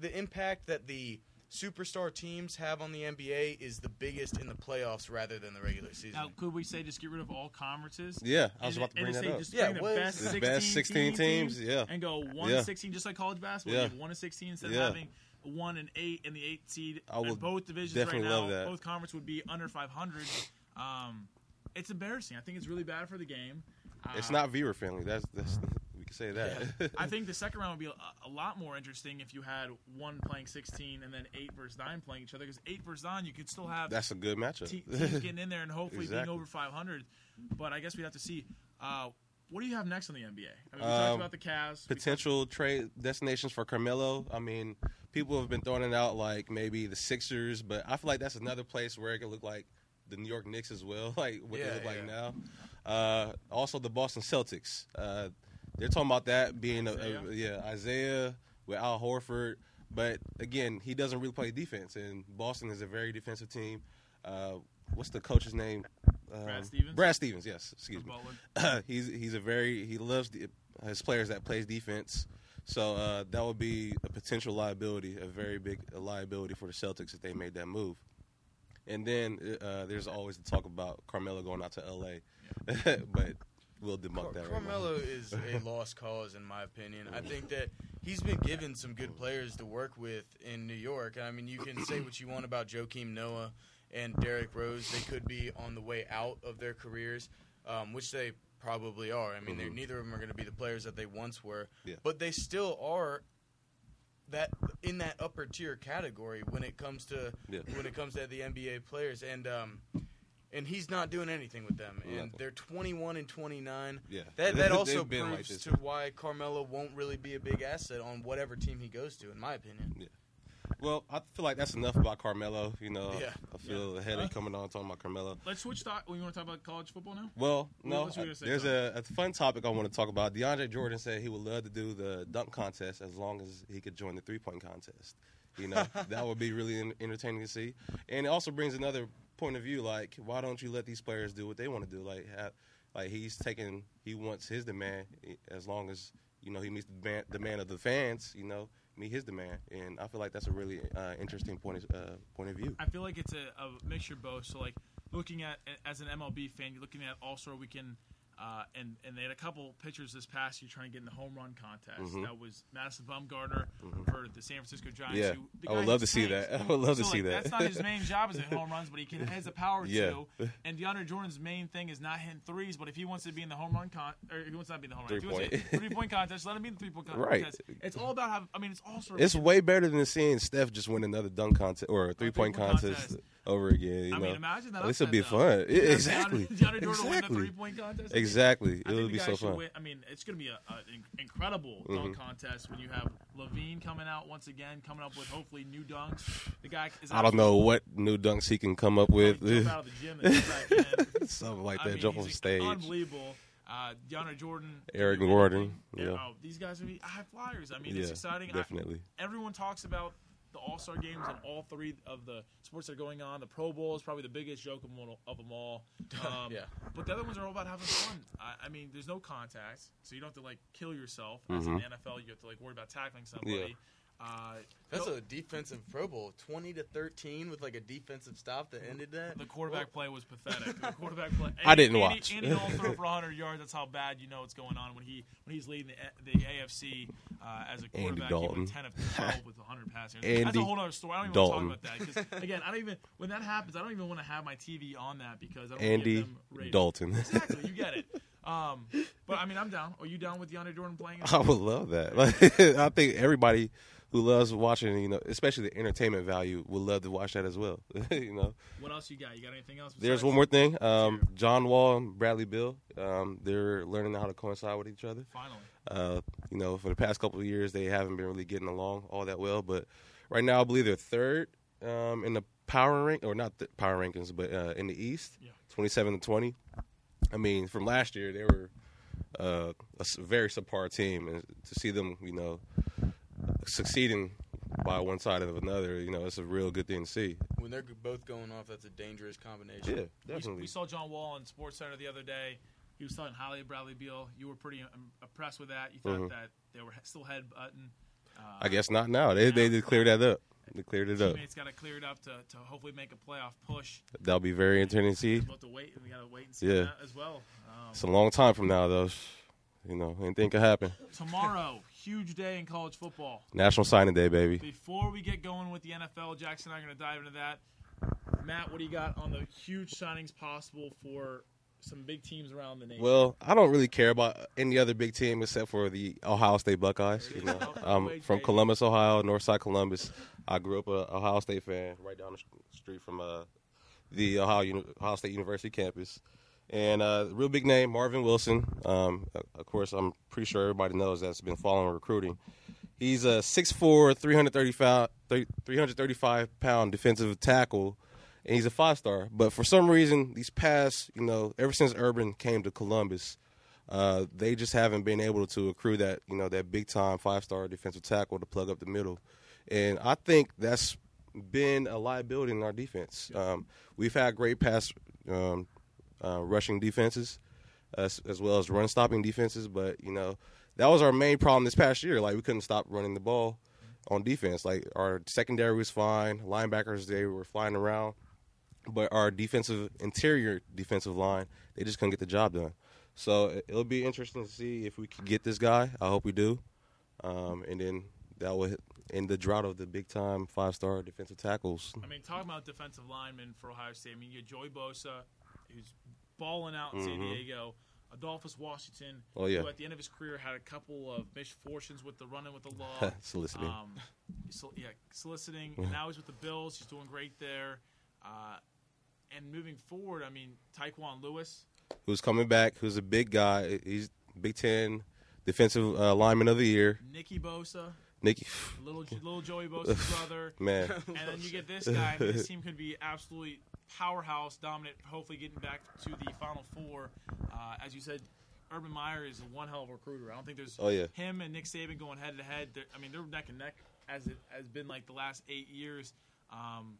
the impact that the superstar teams have on the NBA is the biggest in the playoffs rather than the regular season. Now, could we say just get rid of all conferences? Yeah, I was And- about to and bring that say up. Just Yeah, bring the best 16, best 16 teams, yeah. and go one Yeah. 16, just like college basketball. Yeah. You one and 16 instead Yeah. of having one and eight in the eight seed. I in would both divisions right now, love that. both conference would be under 500. Um, it's embarrassing. I think it's really bad for the game. It's Uh, not viewer friendly. That's that's we can say that. I think the second round would be a, a lot more interesting if you had one playing 16 and then eight versus nine playing each other. Because eight versus nine, you could still have that's a good matchup. te- teams getting in there and hopefully being over 500. But I guess we'd have to see. Uh, what do you have next on the NBA? I mean, we Um, talked about the Cavs. we potential trade destinations for Carmelo. I mean, people have been throwing it out like maybe the Sixers, but I feel like that's another place where it could look like the New York Knicks as well, like what they Yeah, look like now. Uh, also, the Boston Celtics. Uh, they're talking about that being a, a- yeah Isaiah with Al Horford, but again, he doesn't really play defense, and Boston is a very defensive team. Uh, what's the coach's name? Um, Stevens? Brad Stevens. Yes, excuse me he's he's a very he loves the, his players that plays defense. So uh, that would be a potential liability, a very big liability for the Celtics if they made that move. And then uh, there's always the talk about Carmelo going out to L.A., but we'll debunk that. right Carmelo is a lost cause in my opinion. I think that he's been given some good players to work with in New York. I mean, you can say what you want about Joakim Noah and Derrick Rose. They could be on the way out of their careers, um, which they probably are. I mean, Mhm. neither of them are going to be the players that they once were, Yeah. but they still are that in that upper tier category when it comes to Yeah. when it comes to the NBA players and um and he's not doing anything with them and Nothing. they're 21 and 29 Yeah. that that also They've been like proves this. to why Carmelo won't really be a big asset on whatever team he goes to in my opinion Yeah. Well, I feel like that's enough about Carmelo. You know, Yeah. I feel a headache coming on talking about Carmelo. Let's switch. Thought. We want to talk about college football now. Well, no, what's you gonna say, there's a, a fun topic I want to talk about. DeAndre Jordan said he would love to do the dunk contest as long as he could join the three point contest. You know, that would be really en- entertaining to see. And it also brings another point of view. Like, why don't you let these players do what they want to do? Like, have, like he's taking, he wants his demand eh, as long as you know he meets the demand, demand of the fans. You know, meet his demand. And I feel like that's a really uh, interesting point of, uh, point of view. I feel like it's a, a mixture both. So like looking at as an MLB fan, you're looking at All Star Weekend. Uh, and, and they had a couple pitchers this past year trying to get in the home run contest. Mhm. That was Madison Bumgarner Mhm. for the San Francisco Giants. Yeah, who, I would love to see that. I would love to So, see like, that. That's not his main job is to hit home runs, but he can, has the power Yeah. to. And DeAndre Jordan's main thing is not hitting threes, but if he wants to be in the home run con, or if he wants to not be in the home run, wants to Three-point. three point contest, let him be in the three point Right. contest. It's all about having. I mean, it's all sort of. It's way better than seeing Steph just win another dunk contest or a three point contest, contest. Over again. You I know, mean, imagine that. Upset, it'd be though. fun. Yeah, exactly. DeAndre, DeAndre Jordan win the Exactly. three point contest. Exactly. It would be so fun. win- I mean, it's going to be an incredible dunk contest when you have LaVine coming out once again, coming up with hopefully new dunks. The guy is. I don't know what new dunks he can come up with. Out of the gym and jump back in. Something like I that. mean, jump on stage. Unbelievable. Uh, DeAndre Jordan, Eric Gordon, yeah. Oh, these guys are be high flyers. I mean, Yeah, it's exciting. I- definitely. everyone talks about the All Star games and all three of the sports that are going on. The Pro Bowl is probably the biggest joke of them all- of them all. Um, Yeah. But the other ones are all about having fun. I, I mean, there's no contact, so you don't have to like kill yourself. As in the NFL, you have to like worry about tackling somebody. Uh, That's no- a defensive Pro Bowl, twenty to thirteen, with like a defensive stop that ended that. the quarterback play was pathetic. The quarterback play. I didn't Andy, watch. Andy Dalton threw for 100 yards. That's how bad you know what's going on when he when he's leading the, the AFC uh, as a quarterback. He Dalton. 10 of 12 with 100 passing. yards. That's Andy a whole other story. I don't even Dalton. want to talk about that because again, I don't even when that happens, I don't even want to have my TV on that because I don't Andy give them ratings. Dalton. Exactly, you get it. Um, but I mean, I'm down. Are you down with DeAndre Jordan playing? I would love that. Like, I think everybody who loves watching, you know, especially the entertainment value, would love to watch that as well. you know, What else you got? You got anything else? there's one more thing. Um, John Wall and Bradley Beal, um, they're learning how to coincide with each other. Finally, Uh, you know, for the past couple of years, they haven't been really getting along all that well. But right now, I believe they're third um, in the power rank, or not the power rankings, but uh, in the East, Yeah. 27 to 20. I mean, from last year, they were uh, a s- very subpar team, and to see them, you know, succeeding by one side of another, you know, it's a real good thing to see. When they're both going off, that's a dangerous combination. Yeah, we, definitely. we saw John Wall on Sports Center the other day. He was talking highly of Bradley Beal. You were pretty um, impressed with that. You thought Mhm. that they were still headbutting. Uh, I guess not now. They they did clear that up. They cleared it up. teammates got to clear it up to, to hopefully make a playoff push. That'll be very entertaining to see. We'll to wait. We got to wait and see Yeah. that as well. Um, It's a long time from now, though. You know, anything could happen. tomorrow, huge day in college football. National Signing Day, baby. Before we get going with the NFL, Jackson and I are going to dive into that. Matt, what do you got on the huge signings possible for some big teams around the nation? Well, I don't really care about any other big team except for the Ohio State Buckeyes. You know, I'm from Columbus, Ohio, Northside Columbus. I grew up a Ohio State fan, right down the street from uh, the Ohio Ohio State University campus. And uh, real big name, Marvin Wilson. Um, of course, I'm pretty sure everybody knows that's been following recruiting. He's a 6'4", 335, 335 pound defensive tackle, and he's a five star. But for some reason, these past, you know, ever since Urban came to Columbus, uh, they just haven't been able to accrue that, you know, that big time five star defensive tackle to plug up the middle. And I think that's been a liability in our defense. Um, we've had great pass um, uh, rushing defenses, as, as well as run stopping defenses, but you know that was our main problem this past year. Like we couldn't stop running the ball on defense. Like our secondary was fine, linebackers they were flying around, but our defensive interior defensive line they just couldn't get the job done. So it- it'll be interesting to see if we can get this guy. I hope we do, um, and then that will end the drought of the big time five star defensive tackles. I mean, talking about defensive linemen for Ohio State, I mean, you got Joey Bosa, who's balling out in San Mhm. Diego. Adolphus Washington, Oh, yeah. who at the end of his career had a couple of misfortunes with the running with the law. Soliciting. Um, so, yeah, soliciting. And now he's with the Bills. He's doing great there. Uh, and moving forward, I mean, Tyquan Lewis. who's coming back, who's a big guy. He's Big Ten Defensive uh, Lineman of the Year. Nicky Bosa, Nicky, little little Joey Bosa's brother, man, and then you get this guy. I mean, this team could be absolutely powerhouse, dominant. Hopefully, getting back to the Final Four. Uh, as you said, Urban Meyer is one hell of a recruiter. I don't think there's Oh, yeah. him and Nick Saban going head to head. They're- I mean, they're neck and neck as it has been like the last eight years. Um,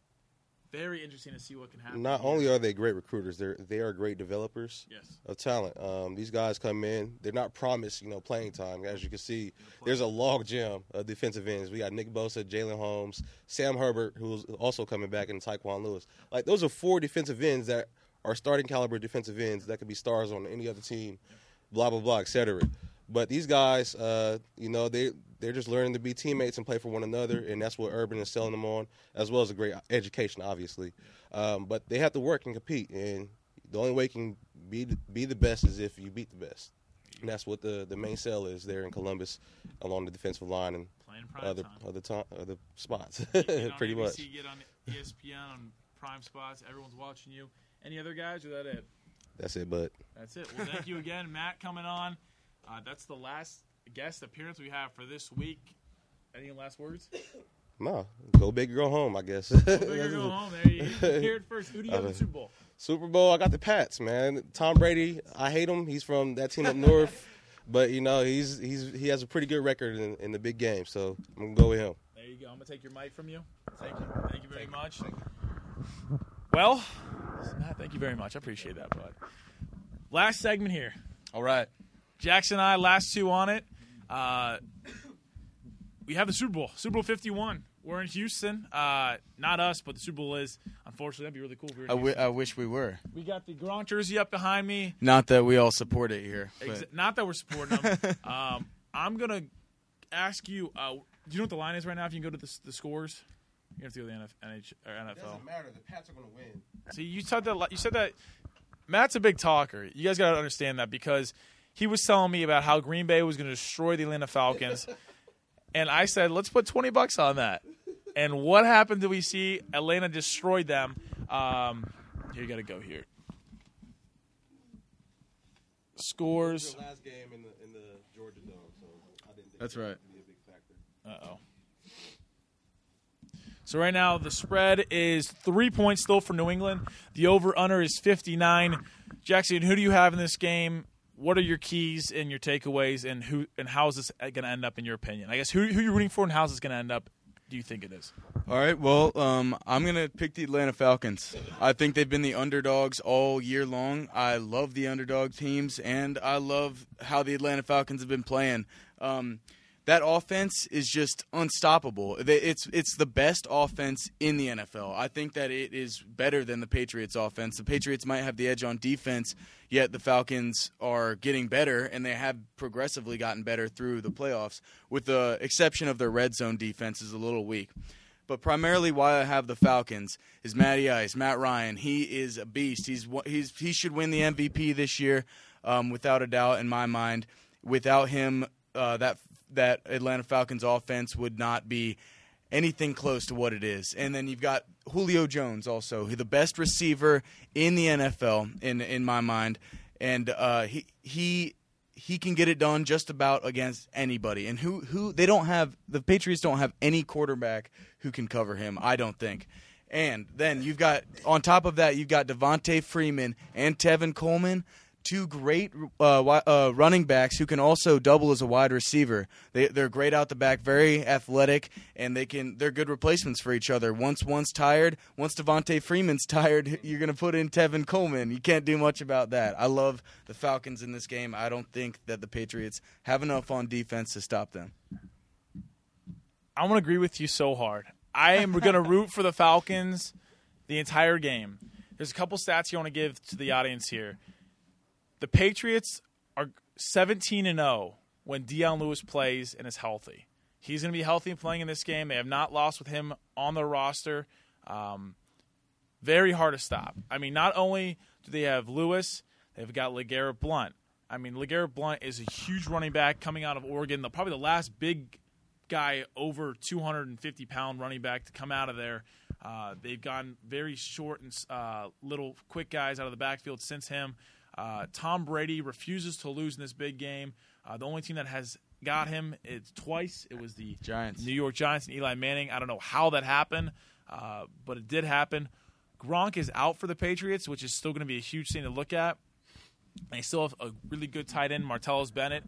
very interesting to see what can happen. not only are they great recruiters, they're they are great developers yes, of talent. Um, these guys come in, they're not promised, you know, playing time. As you can see, there's a log jam of defensive ends. We got Nick Bosa, Jalen Holmes, Sam Hubbard, who's also coming back, and Tyquan Lewis. Like those are four defensive ends that are starting caliber defensive ends that could be stars on any other team, blah blah blah, etc. But these guys, uh, you know, they they're just learning to be teammates and play for one another, and that's what Urban is selling them on, as well as a great education, obviously. Um, but they have to work and compete, and the only way you can be the, be the best is if you beat the best. And that's what the, the main sell is there in Columbus, along the defensive line and other time. other to- other spots, pretty ABC, much. Get on ESPN on prime spots. Everyone's watching you. Any other guys, or that it? That's it, but That's it. Well, thank you again, Matt, coming on. Uh, that's the last guest appearance we have for this week. Any last words? no, go big, or go home, I guess. Figure go home. There you hear it first. Who do you have in the uh, Super Bowl? Super Bowl, I got the Pats, man. Tom Brady, I hate him. He's from that team up north, but you know he's he's he has a pretty good record in, in the big game, so I'm gonna go with him. There you go. I'm gonna take your mic from you. Thank you. Thank you very much. Well, Matt, thank you very much. I appreciate that, bud. Last segment here. All right. Jackson and I, last two on it. Uh, we have the Super Bowl, Super Bowl 51. We're in Houston. Uh, not us, but the Super Bowl is. Unfortunately, that'd be really cool if we were in I, w- I wish we were. We got the Gronk jersey up behind me. Not that we all support it here. but- Exa- not that we're supporting them. um, I'm gonna ask you. Uh, do you know what the line is right now? If you can go to the, the scores, you have to go to the NF, NH, or NFL. matter. The Pats are gonna win. See, you said that. You said that. Matt's a big talker. You guys got to understand that because he was telling me about how Green Bay was going to destroy the Atlanta Falcons, and I said, "Let's put twenty bucks on that." And what happened? Did we see Atlanta destroyed them? Um, here, you got to go here. Scores. last game in the in the Georgia Dome, so I didn't think That's right. be a big factor. Uh oh. So right now the spread is three points still for New England. The over under is fifty nine. Jackson, who do you have in this game? What are your keys and your takeaways, and who and how is this going to end up in your opinion? I guess who who you're rooting for, and how's this going to end up? Do you think it is? All right. Well, um, I'm gonna pick the Atlanta Falcons. I think they've been the underdogs all year long. I love the underdog teams, and I love how the Atlanta Falcons have been playing. Um, that offense is just unstoppable. It's it's the best offense in the NFL. I think that it is better than the Patriots offense. The Patriots might have the edge on defense, yet the Falcons are getting better and they have progressively gotten better through the playoffs with the exception of their red zone defense is a little weak. But primarily, why I have the Falcons is Matty Ice, Matt Ryan. He is a beast. He's he's he should win the MVP this year, um, without a doubt in my mind. Without him, uh, that that Atlanta Falcons offense would not be anything close to what it is. And then you've got Julio Jones, also the best receiver in the NFL in in my mind, and uh, he he he can get it done just about against anybody. And who who they don't have the Patriots don't have any quarterback who can cover him. I don't think. And then you've got on top of that you've got Devonta Freeman and Tevin Coleman, two great uh, uh, running backs who can also double as a wide receiver. They they're great out the back, very athletic, and they can they're good replacements for each other. Once one's tired, once Devonta Freeman's tired, you're gonna put in Tevin Coleman. You can't do much about that. I love the Falcons in this game. I don't think that the Patriots have enough on defense to stop them. I want to agree with you so hard. I am going to root for the Falcons the entire game. There's a couple stats you want to give to the audience here. The Patriots are 17 and 0 when Dion Lewis plays and is healthy. He's going to be healthy and playing in this game. They have not lost with him on their roster. Um, very hard to stop. I mean, not only do they have Lewis, they've got LeGarrette Blunt. I mean, LeGarrette Blunt is a huge running back coming out of Oregon. The, probably the last big guy over 250 pound running back to come out of there. Uh, they've gone very short and uh, little quick guys out of the backfield since him. Uh, Tom Brady refuses to lose in this big game. Uh, the only team that has got him is twice. It was the Giants. New York Giants and Eli Manning. I don't know how that happened, uh, but it did happen. Gronk is out for the Patriots, which is still going to be a huge thing to look at. They still have a really good tight end, Martellus Bennett.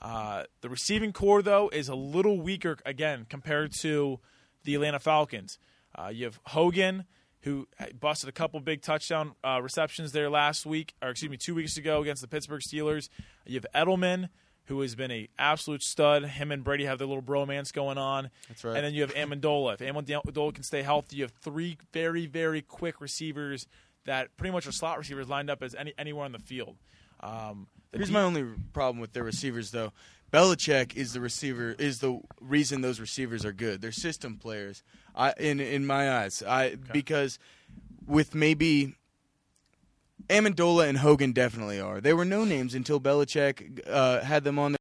Uh, the receiving core, though, is a little weaker again compared to the Atlanta Falcons. Uh, you have Hogan, who busted a couple big touchdown uh, receptions there last week, or excuse me, two weeks ago against the Pittsburgh Steelers. You have Edelman, who has been a absolute stud. Him and Brady have their little bromance going on. That's right. And then you have Amendola. If Amendola can stay healthy, you have three very, very quick receivers that pretty much are slot receivers lined up as any anywhere on the field. Um, the Here's my only problem with their receivers, though. Belichick is the receiver is the reason those receivers are good. They're system players. I in in my eyes, I because with maybe Amendola and Hogan definitely are. They were no names until Belichick uh, had them on.